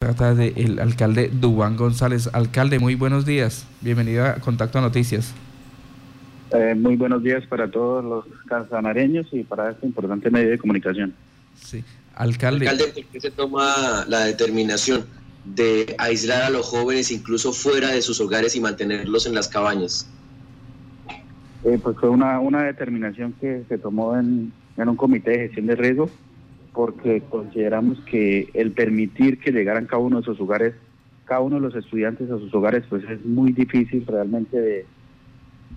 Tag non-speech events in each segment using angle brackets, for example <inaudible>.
trata del alcalde Dubán González. Alcalde, muy buenos días. Bienvenido a Contacto a Noticias. Eh, muy buenos días para todos los casanareños y para este importante medio de comunicación. Sí, alcalde. Alcalde, ¿por qué se toma la determinación de aislar a los jóvenes incluso fuera de sus hogares y mantenerlos en las cabañas? Eh, pues fue una, una determinación que se tomó en, en un comité de gestión de riesgo porque consideramos que el permitir que llegaran cada uno de sus hogares, cada uno de los estudiantes a sus hogares, pues es muy difícil realmente de,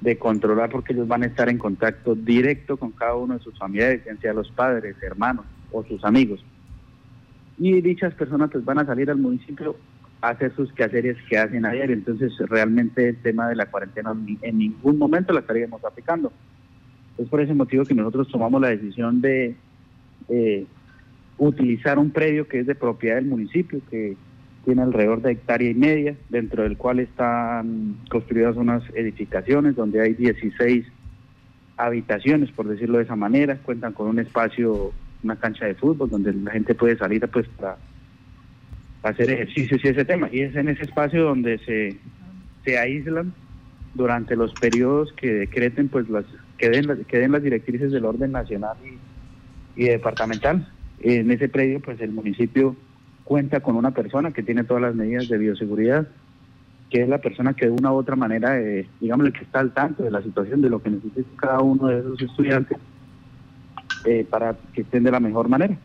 de controlar porque ellos van a estar en contacto directo con cada uno de sus familiares, sea los padres, hermanos o sus amigos. Y dichas personas pues van a salir al municipio a hacer sus quehaceres que hacen ayer. Entonces realmente el tema de la cuarentena en ningún momento la estaríamos aplicando. Es por ese motivo que nosotros tomamos la decisión de eh, utilizar un predio que es de propiedad del municipio, que tiene alrededor de hectárea y media, dentro del cual están construidas unas edificaciones donde hay 16 habitaciones, por decirlo de esa manera, cuentan con un espacio, una cancha de fútbol donde la gente puede salir pues para hacer ejercicios y ese tema. Y es en ese espacio donde se, se aíslan durante los periodos que decreten pues las que den, que den las directrices del orden nacional y departamental en ese predio, pues el municipio cuenta con una persona que tiene todas las medidas de bioseguridad, que es la persona que de una u otra manera, eh, digamos, que está al tanto de la situación, de lo que necesita cada uno de esos estudiantes, eh, para que estén de la mejor manera.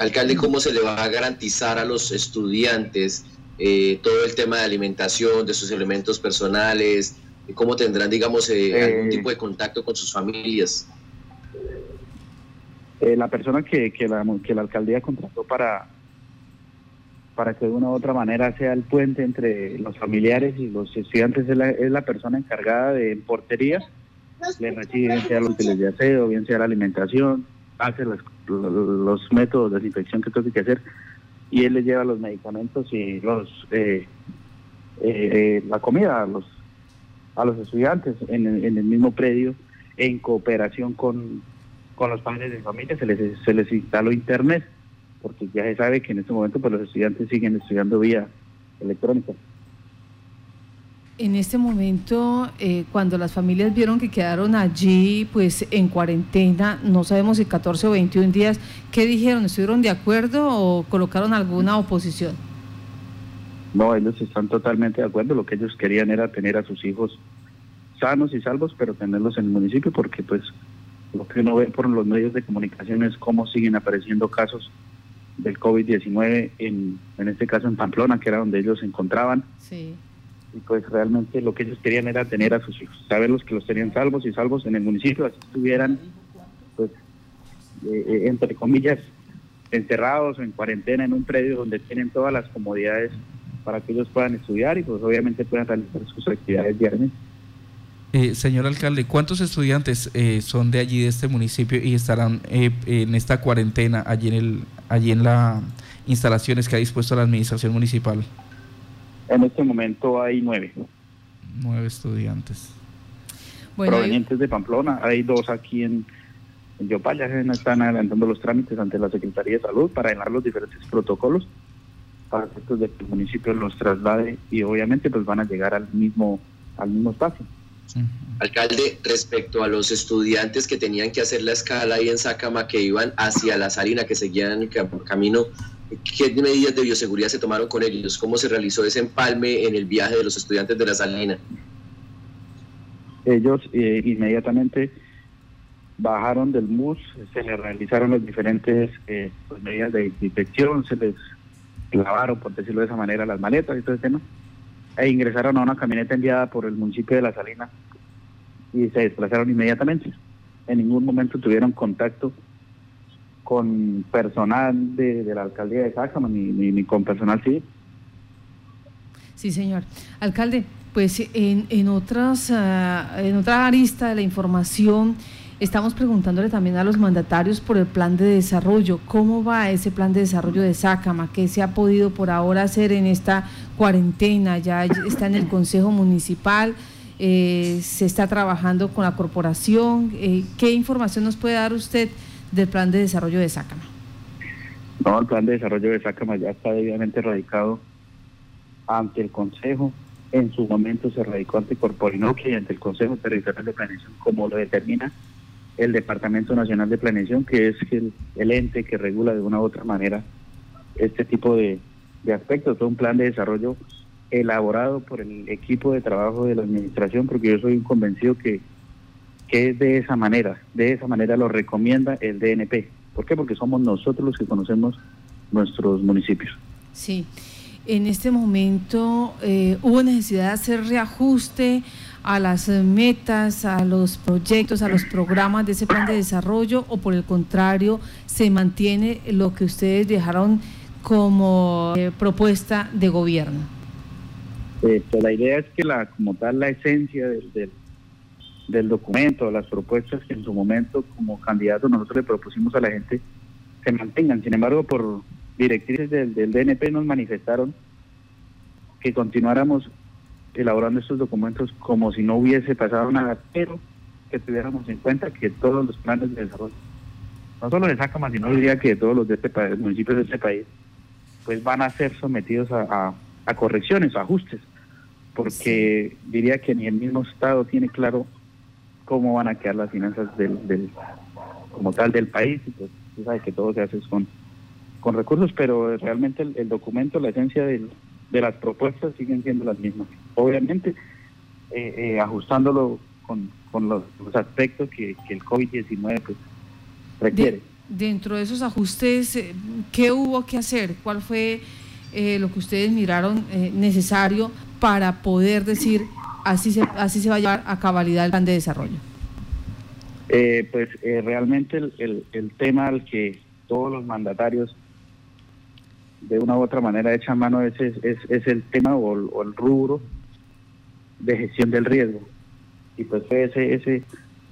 Alcalde, ¿cómo se le va a garantizar a los estudiantes eh, todo el tema de alimentación, de sus elementos personales? ¿Cómo tendrán, digamos, eh, algún tipo de contacto con sus familias? Eh, la persona que, que, la, que la alcaldía contrató para, para que de una u otra manera sea el puente entre los familiares y los estudiantes es la, es la persona encargada de portería, le recibe bien sea los útiles de aseo, bien sea la alimentación, hace los, los métodos de desinfección que tiene que hacer y él le lleva los medicamentos y los eh, eh, la comida a los a los estudiantes en, en el mismo predio en cooperación con, con los padres de familia se les, se les instaló internet, porque ya se sabe que en este momento pues, los estudiantes siguen estudiando vía electrónica. En este momento, eh, cuando las familias vieron que quedaron allí, pues en cuarentena, no sabemos si 14 o 21 días, ¿qué dijeron? ¿Estuvieron de acuerdo o colocaron alguna oposición? No, ellos están totalmente de acuerdo. Lo que ellos querían era tener a sus hijos sanos y salvos, pero tenerlos en el municipio, porque pues lo que uno ve por los medios de comunicación es cómo siguen apareciendo casos del COVID-19, en, en este caso en Pamplona, que era donde ellos se encontraban. Sí. Y pues realmente lo que ellos querían era tener a sus hijos, saberlos que los tenían salvos y salvos en el municipio, así estuvieran, pues, eh, eh, entre comillas, encerrados o en cuarentena en un predio donde tienen todas las comodidades para que ellos puedan estudiar y pues obviamente puedan realizar sus actividades diariamente. Eh, señor alcalde, ¿cuántos estudiantes eh, son de allí, de este municipio, y estarán eh, en esta cuarentena allí en, el, allí en las instalaciones que ha dispuesto la administración municipal? En este momento hay nueve. Nueve estudiantes. Provenientes de Pamplona, hay dos aquí en, en Yopal, ya están adelantando los trámites ante la Secretaría de Salud para llenar los diferentes protocolos para que estos del municipio los traslade y obviamente pues van a llegar al mismo, al mismo espacio. Alcalde, respecto a los estudiantes que tenían que hacer la escala ahí en Sácama, que iban hacia la Salina, que seguían el camino, ¿qué medidas de bioseguridad se tomaron con ellos? ¿Cómo se realizó ese empalme en el viaje de los estudiantes de la Salina? Ellos eh, inmediatamente bajaron del bus, se les realizaron las diferentes eh, pues, medidas de desinfección, se les lavaron, por decirlo de esa manera, las maletas y todo ese tema e ingresaron a una camioneta enviada por el municipio de La Salina y se desplazaron inmediatamente. En ningún momento tuvieron contacto con personal de, la alcaldía de Sácama ni, ni, con personal civil. Sí, señor. Alcalde, pues en, en, otras, ah, en otra arista de la información, Estamos preguntándole también a los mandatarios por el plan de desarrollo. ¿Cómo va ese plan de desarrollo de Sácama? ¿Qué se ha podido por ahora hacer en esta cuarentena? Ya está en el Consejo Municipal, eh, se está trabajando con la corporación. Eh, ¿Qué información nos puede dar usted del plan de desarrollo de Sácama? No, el plan de desarrollo de Sácama ya está debidamente radicado ante el Consejo. En su momento se radicó ante Corporinoque y ante el Consejo Territorial de Planeación, como lo determina el Departamento Nacional de Planeación, que es el, ente que regula de una u otra manera este tipo de, de aspectos. Todo un plan de desarrollo elaborado por el equipo de trabajo de la administración, porque yo soy un convencido que, que es de esa manera, de esa manera lo recomienda el DNP. ¿Por qué? Porque somos nosotros los que conocemos nuestros municipios. Sí, en este momento eh, hubo necesidad de hacer reajuste a las metas, a los proyectos, a los programas de ese plan de desarrollo o por el contrario se mantiene lo que ustedes dejaron como eh, propuesta de gobierno? Eh, pues la idea es que la como tal la esencia del, del, del, documento, las propuestas que en su momento como candidato nosotros le propusimos a la gente se mantengan. Sin embargo, por directrices del, del DNP nos manifestaron que continuáramos elaborando estos documentos como si no hubiese pasado nada, pero que tuviéramos en cuenta que todos los planes de desarrollo, no solo de Sacama, sino diría que todos los de este país, municipios de este país, pues van a ser sometidos a, a, a correcciones, a ajustes, porque sí. diría que ni el mismo Estado tiene claro cómo van a quedar las finanzas del, del como tal del país, y pues tú sabes que todo se hace con, con recursos, pero realmente el, el documento, la esencia del, de las propuestas siguen siendo las mismas. Obviamente, eh, eh, ajustándolo con, con los, los, aspectos que, que el COVID-19 pues, requiere. De, dentro de esos ajustes, eh, ¿qué hubo que hacer? ¿Cuál fue eh, lo que ustedes miraron necesario para poder decir así se, así se va a llevar a cabalidad el plan de desarrollo? Eh, pues realmente el, el, el tema al que todos los mandatarios de una u otra manera echan mano es, es, es el tema o el, o el, rubro de gestión del riesgo. Y pues fue ese, ese,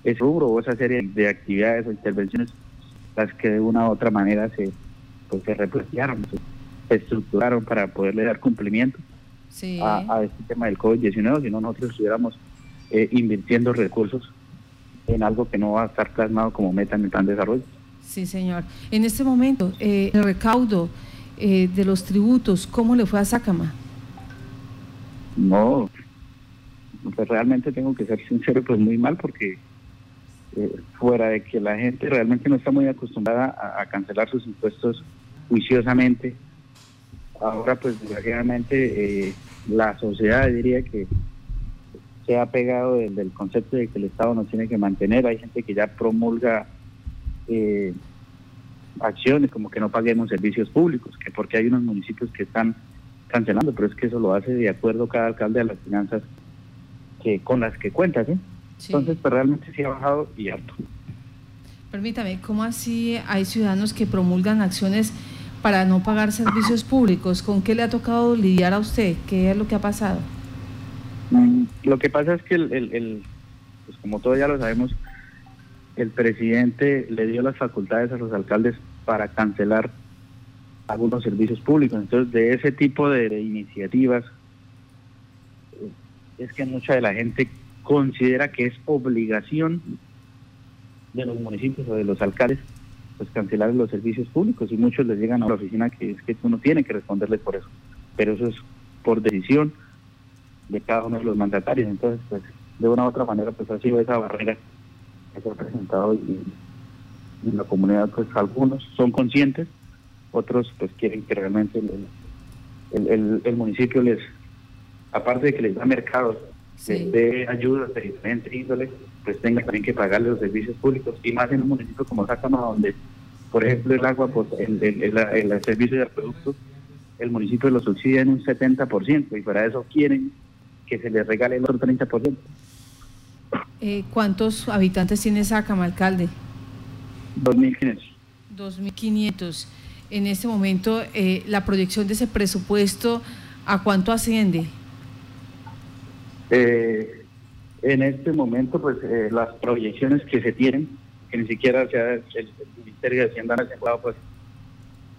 ese rubro o esa serie de actividades o intervenciones las que de una u otra manera se, pues, se replantearon, se estructuraron para poderle dar cumplimiento sí. a, a, este tema del COVID-19, si no nosotros estuviéramos eh, invirtiendo recursos en algo que no va a estar plasmado como meta en el plan de desarrollo. Sí, señor. En este momento, eh, el recaudo eh, de los tributos, ¿cómo le fue a Sácama? No, pues realmente tengo que ser <laughs> sincero, pues muy mal, porque eh, fuera de que la gente realmente no está muy acostumbrada a, a cancelar sus impuestos juiciosamente, ahora pues desgraciadamente eh, la sociedad diría que se ha pegado del, del, concepto de que el Estado nos tiene que mantener, hay gente que ya promulga eh, acciones como que no paguemos servicios públicos, que porque hay unos municipios que están cancelando, pero es que eso lo hace de acuerdo cada alcalde a las finanzas que con las que cuenta, ¿sí? Sí. Entonces, pues realmente sí ha bajado y harto. Permítame, ¿cómo así hay ciudadanos que promulgan acciones para no pagar servicios públicos? ¿Con qué le ha tocado lidiar a usted? ¿Qué es lo que ha pasado? Mm, lo que pasa es que, el, el, el, pues como todos ya lo sabemos, el presidente le dio las facultades a los alcaldes para cancelar algunos servicios públicos. Entonces, de ese tipo de, iniciativas, es que mucha de la gente considera que es obligación de los municipios o de los alcaldes pues cancelar los servicios públicos. Y muchos les llegan a la oficina que es que uno tiene que responderles por eso. Pero eso es por decisión de cada uno de los mandatarios. Entonces pues de una u otra manera pues ha sido esa barrera que se ha presentado y, en la comunidad pues algunos son conscientes otros pues quieren que realmente el, el, el, el municipio les aparte de que les da mercados sí. de ayudas de diferente índole, pues tenga también que pagarle los servicios públicos y más en un municipio como Sácama, donde, por ejemplo, el agua, pues, el, el, servicio de productos, el municipio lo subsidia en un 70% y para eso quieren que se les regale el otro 30%. Eh, ¿Cuántos habitantes tiene Sácama, alcalde? 2.500. 2.500. En este momento, eh, la proyección de ese presupuesto, ¿a cuánto asciende? Eh, en este momento, pues eh, las proyecciones que se tienen, que ni siquiera o sea, el, el, Ministerio de Hacienda ha asegurado pues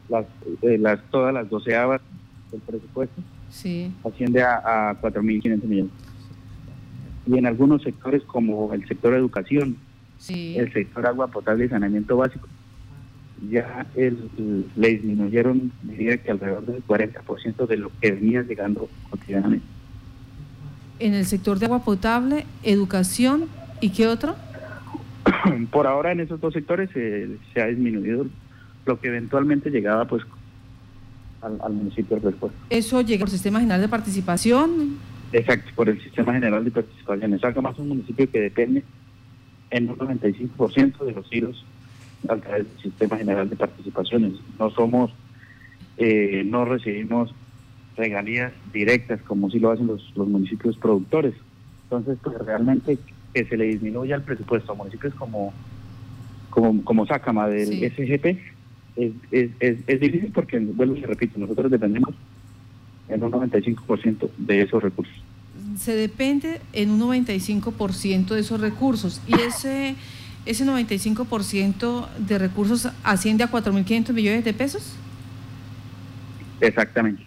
las, eh, las, todas las doceavas del presupuesto, sí. asciende a, a 4.500 millones. Y en algunos sectores como el sector educación, sí. el sector agua potable y saneamiento básico, ya el, le disminuyeron, diría que alrededor del 40% de lo que venía llegando cotidianamente. En el sector de agua potable, educación y qué otro? <coughs> Por ahora en esos dos sectores se ha disminuido lo que eventualmente llegaba pues al, municipio de respuesta. ¿Eso llega por Sistema General de Participación? Exacto, por el Sistema General de Participación. Es más un municipio que depende en un 95% de los giros a través del Sistema General de Participaciones. No somos, eh, no recibimos regalías directas como si lo hacen los, los municipios productores. Entonces, pues realmente que se le disminuya el presupuesto a municipios como como, como Sácama del SGP es, es, es, difícil porque, vuelvo y repito, nosotros dependemos en un 95% de esos recursos. Se depende en un 95% de esos recursos y ese ese 95% de recursos asciende a 4.500 millones de pesos. Exactamente.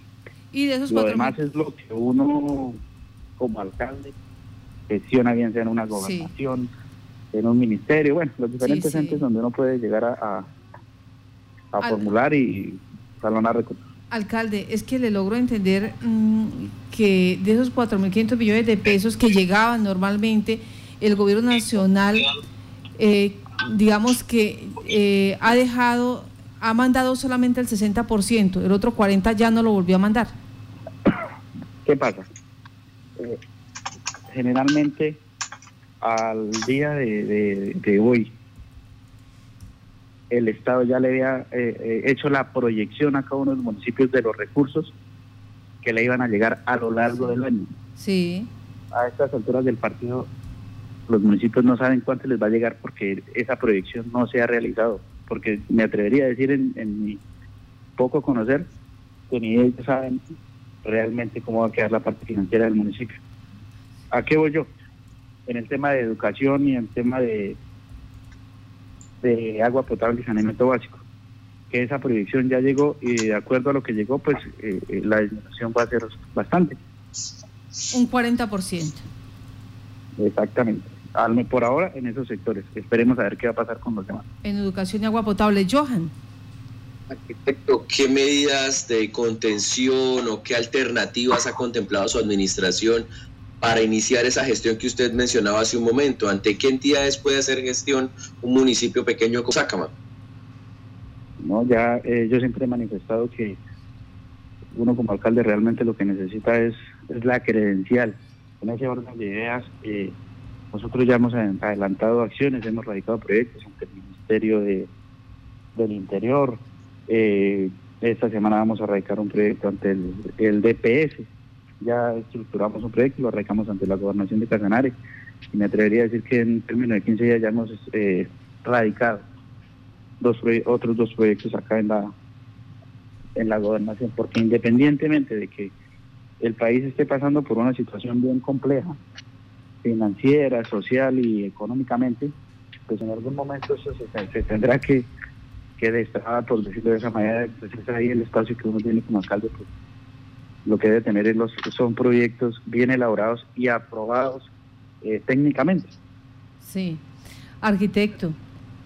Y de esos lo demás es lo que uno como alcalde gestiona bien sea en una gobernación, en un ministerio, bueno, los diferentes entes donde uno puede llegar a, a, formular y salonar recursos. Alcalde, es que le logro entender mm, que de esos 4.500 millones de pesos que llegaban normalmente, el gobierno nacional eh, digamos que eh, ha dejado, ha mandado solamente el 60%, el otro 40% ya no lo volvió a mandar. ¿Qué pasa? Eh, generalmente al día de, hoy, el Estado ya le había hecho la proyección a cada uno de los municipios de los recursos que le iban a llegar a lo largo del año. Sí. A estas alturas del partido los municipios no saben cuánto les va a llegar porque esa proyección no se ha realizado. Porque me atrevería a decir en, mi poco conocer que ni ellos saben realmente cómo va a quedar la parte financiera del municipio. ¿A qué voy yo? En el tema de educación y en el tema de, de agua potable y saneamiento básico. Que esa proyección ya llegó y de acuerdo a lo que llegó, pues eh, eh, la disminución va a ser bastante. Un 40%. Exactamente por ahora en esos sectores. Esperemos a ver qué va a pasar con los demás. En educación y agua potable, Johan. Arquitecto, ¿qué medidas de contención o qué alternativas ha contemplado su administración para iniciar esa gestión que usted mencionaba hace un momento? ¿Ante qué entidades puede hacer gestión un municipio pequeño como Sácama? No, ya eh, yo siempre he manifestado que uno como alcalde realmente lo que necesita es, es la credencial. En ese orden de ideas, eh, nosotros ya hemos adelantado acciones, hemos radicado proyectos ante el Ministerio de, del Interior. Eh, esta semana vamos a radicar un proyecto ante el, DPS. Ya estructuramos un proyecto y lo radicamos ante la gobernación de Casanare. Y me atrevería a decir que en términos de 15 días ya hemos eh, radicado dos otros dos proyectos acá en la en la gobernación, porque independientemente de que el país esté pasando por una situación bien compleja, financiera, social y económicamente, pues en algún momento eso se, tendrá que, que destrabar, por decirlo de esa manera, pues es ahí el espacio que uno tiene como alcalde, pues lo que debe tener es los, son proyectos bien elaborados y aprobados eh, técnicamente. Sí, arquitecto,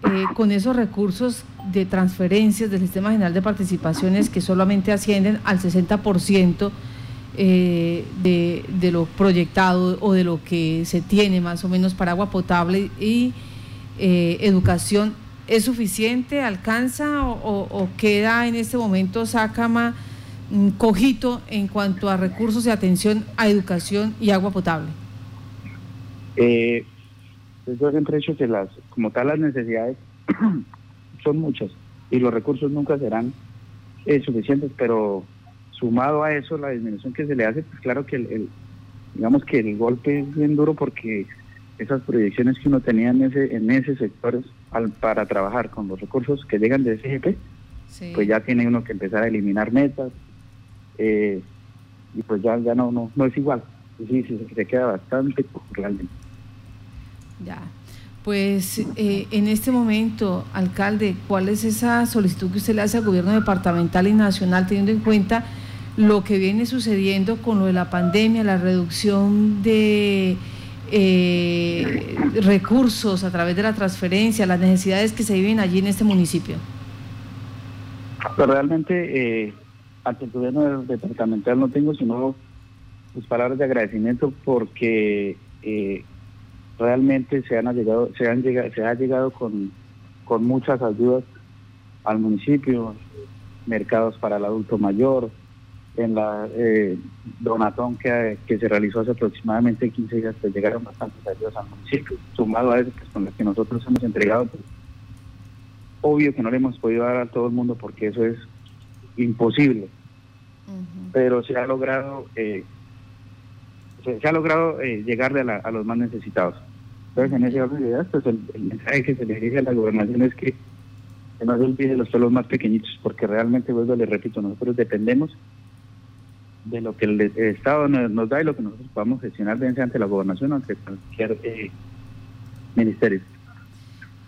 eh, con esos recursos de transferencias del Sistema General de Participaciones que solamente ascienden al 60%, eh, de, lo proyectado o de lo que se tiene más o menos para agua potable y eh, educación, ¿es suficiente? ¿Alcanza o, queda en este momento Sácama cojito en cuanto a recursos de atención a educación y agua potable? Eh, pues yo siempre he dicho que las, como tal las necesidades <clears throat> son muchas y los recursos nunca serán eh, suficientes, pero sumado a eso la disminución que se le hace, pues claro que el, digamos que el golpe es bien duro porque esas proyecciones que uno tenía en ese en ese sector al, para trabajar con los recursos que llegan de SGP, pues ya tiene uno que empezar a eliminar metas eh, y pues ya ya no no, no es igual, sí, sí, se queda bastante realmente. Ya. Pues eh, en este momento, alcalde, ¿cuál es esa solicitud que usted le hace al gobierno departamental y nacional teniendo en cuenta lo que viene sucediendo con lo de la pandemia, la reducción de eh, recursos a través de la transferencia, las necesidades que se viven allí en este municipio? Pero realmente, eh, el gobierno departamental no tengo sino sus palabras de agradecimiento porque eh, realmente se han llegado, se han llegado, se ha llegado con, con muchas ayudas al municipio, mercados para el adulto mayor, en la eh, donatón que, se realizó hace aproximadamente 15 días, pues llegaron bastantes ayudas al municipio, sumado a eso, pues con las que nosotros hemos entregado, pues, obvio que no le hemos podido dar a todo el mundo porque eso es imposible, pero se ha logrado, eh, se, ha logrado eh, llegarle a, los más necesitados. Entonces, en ese orden de ideas, pues el, mensaje que se le dirige a la gobernación es que, no se olvide los pueblos más pequeñitos, porque realmente, vuelvo, le repito, nosotros dependemos de lo que el, Estado nos, da y lo que nosotros podamos gestionar, bien ante la gobernación o ante cualquier eh, ministerio.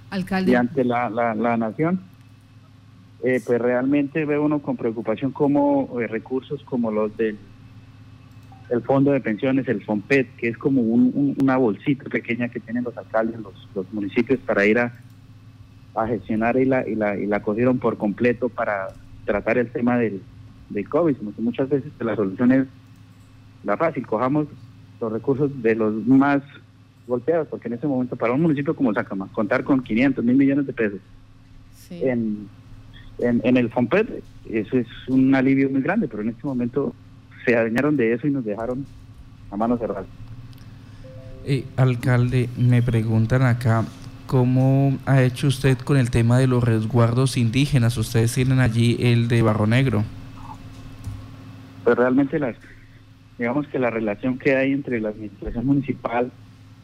Alcalde. Y ante la, la, nación, eh, pues realmente ve uno con preocupación como eh, recursos como los del el fondo de pensiones, el FOMPET, que es como una bolsita pequeña que tienen los alcaldes, los, los municipios para ir a, a gestionar y la, y, la, y la cogieron por completo para tratar el tema del, de COVID, muchas veces la solución es la fácil, cojamos los recursos de los más golpeados, porque en este momento para un municipio como Sacama, contar con 500 mil millones de pesos en, en, el FOMPED, eso es un alivio muy grande, pero en este momento se adueñaron de eso y nos dejaron a mano cerrada. Eh, alcalde, me preguntan acá, ¿cómo ha hecho usted con el tema de los resguardos indígenas? Ustedes tienen allí el de Barro Negro. Pues realmente las, digamos que la relación que hay entre la administración municipal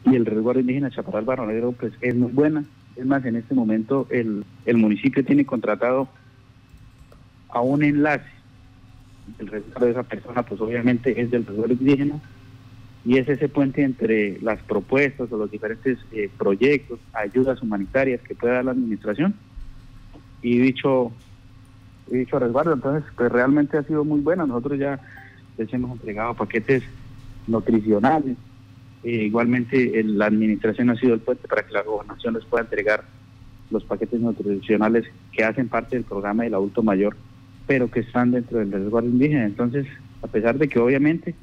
y el resguardo indígena Chaparral Barro Negro pues es muy buena. Es más, en este momento el, el municipio tiene contratado a un enlace. El resguardo de esa persona pues obviamente es del resguardo indígena y es ese puente entre las propuestas o los diferentes eh, proyectos, ayudas humanitarias que pueda dar la administración y dicho dicho resguardo. Entonces, pues realmente ha sido muy buena. Nosotros ya les hemos entregado paquetes nutricionales. E igualmente, la administración ha sido el puente para que la gobernación les pueda entregar los paquetes nutricionales que hacen parte del programa del adulto mayor, pero que están dentro del resguardo indígena. Entonces, a pesar de que obviamente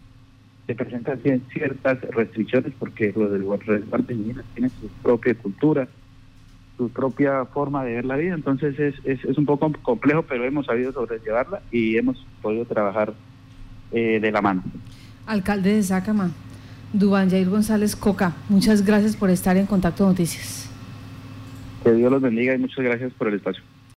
se presentan ciertas restricciones, porque los del resguardo indígena tienen su propia cultura, su propia forma de ver la vida. Entonces es, es, es un poco complejo, pero hemos sabido sobrellevarla y hemos podido trabajar eh, de la mano. Alcalde de Sácama, Dubán Jair González Coca, muchas gracias por estar en Contacto Noticias. Que Dios los bendiga y muchas gracias por el espacio.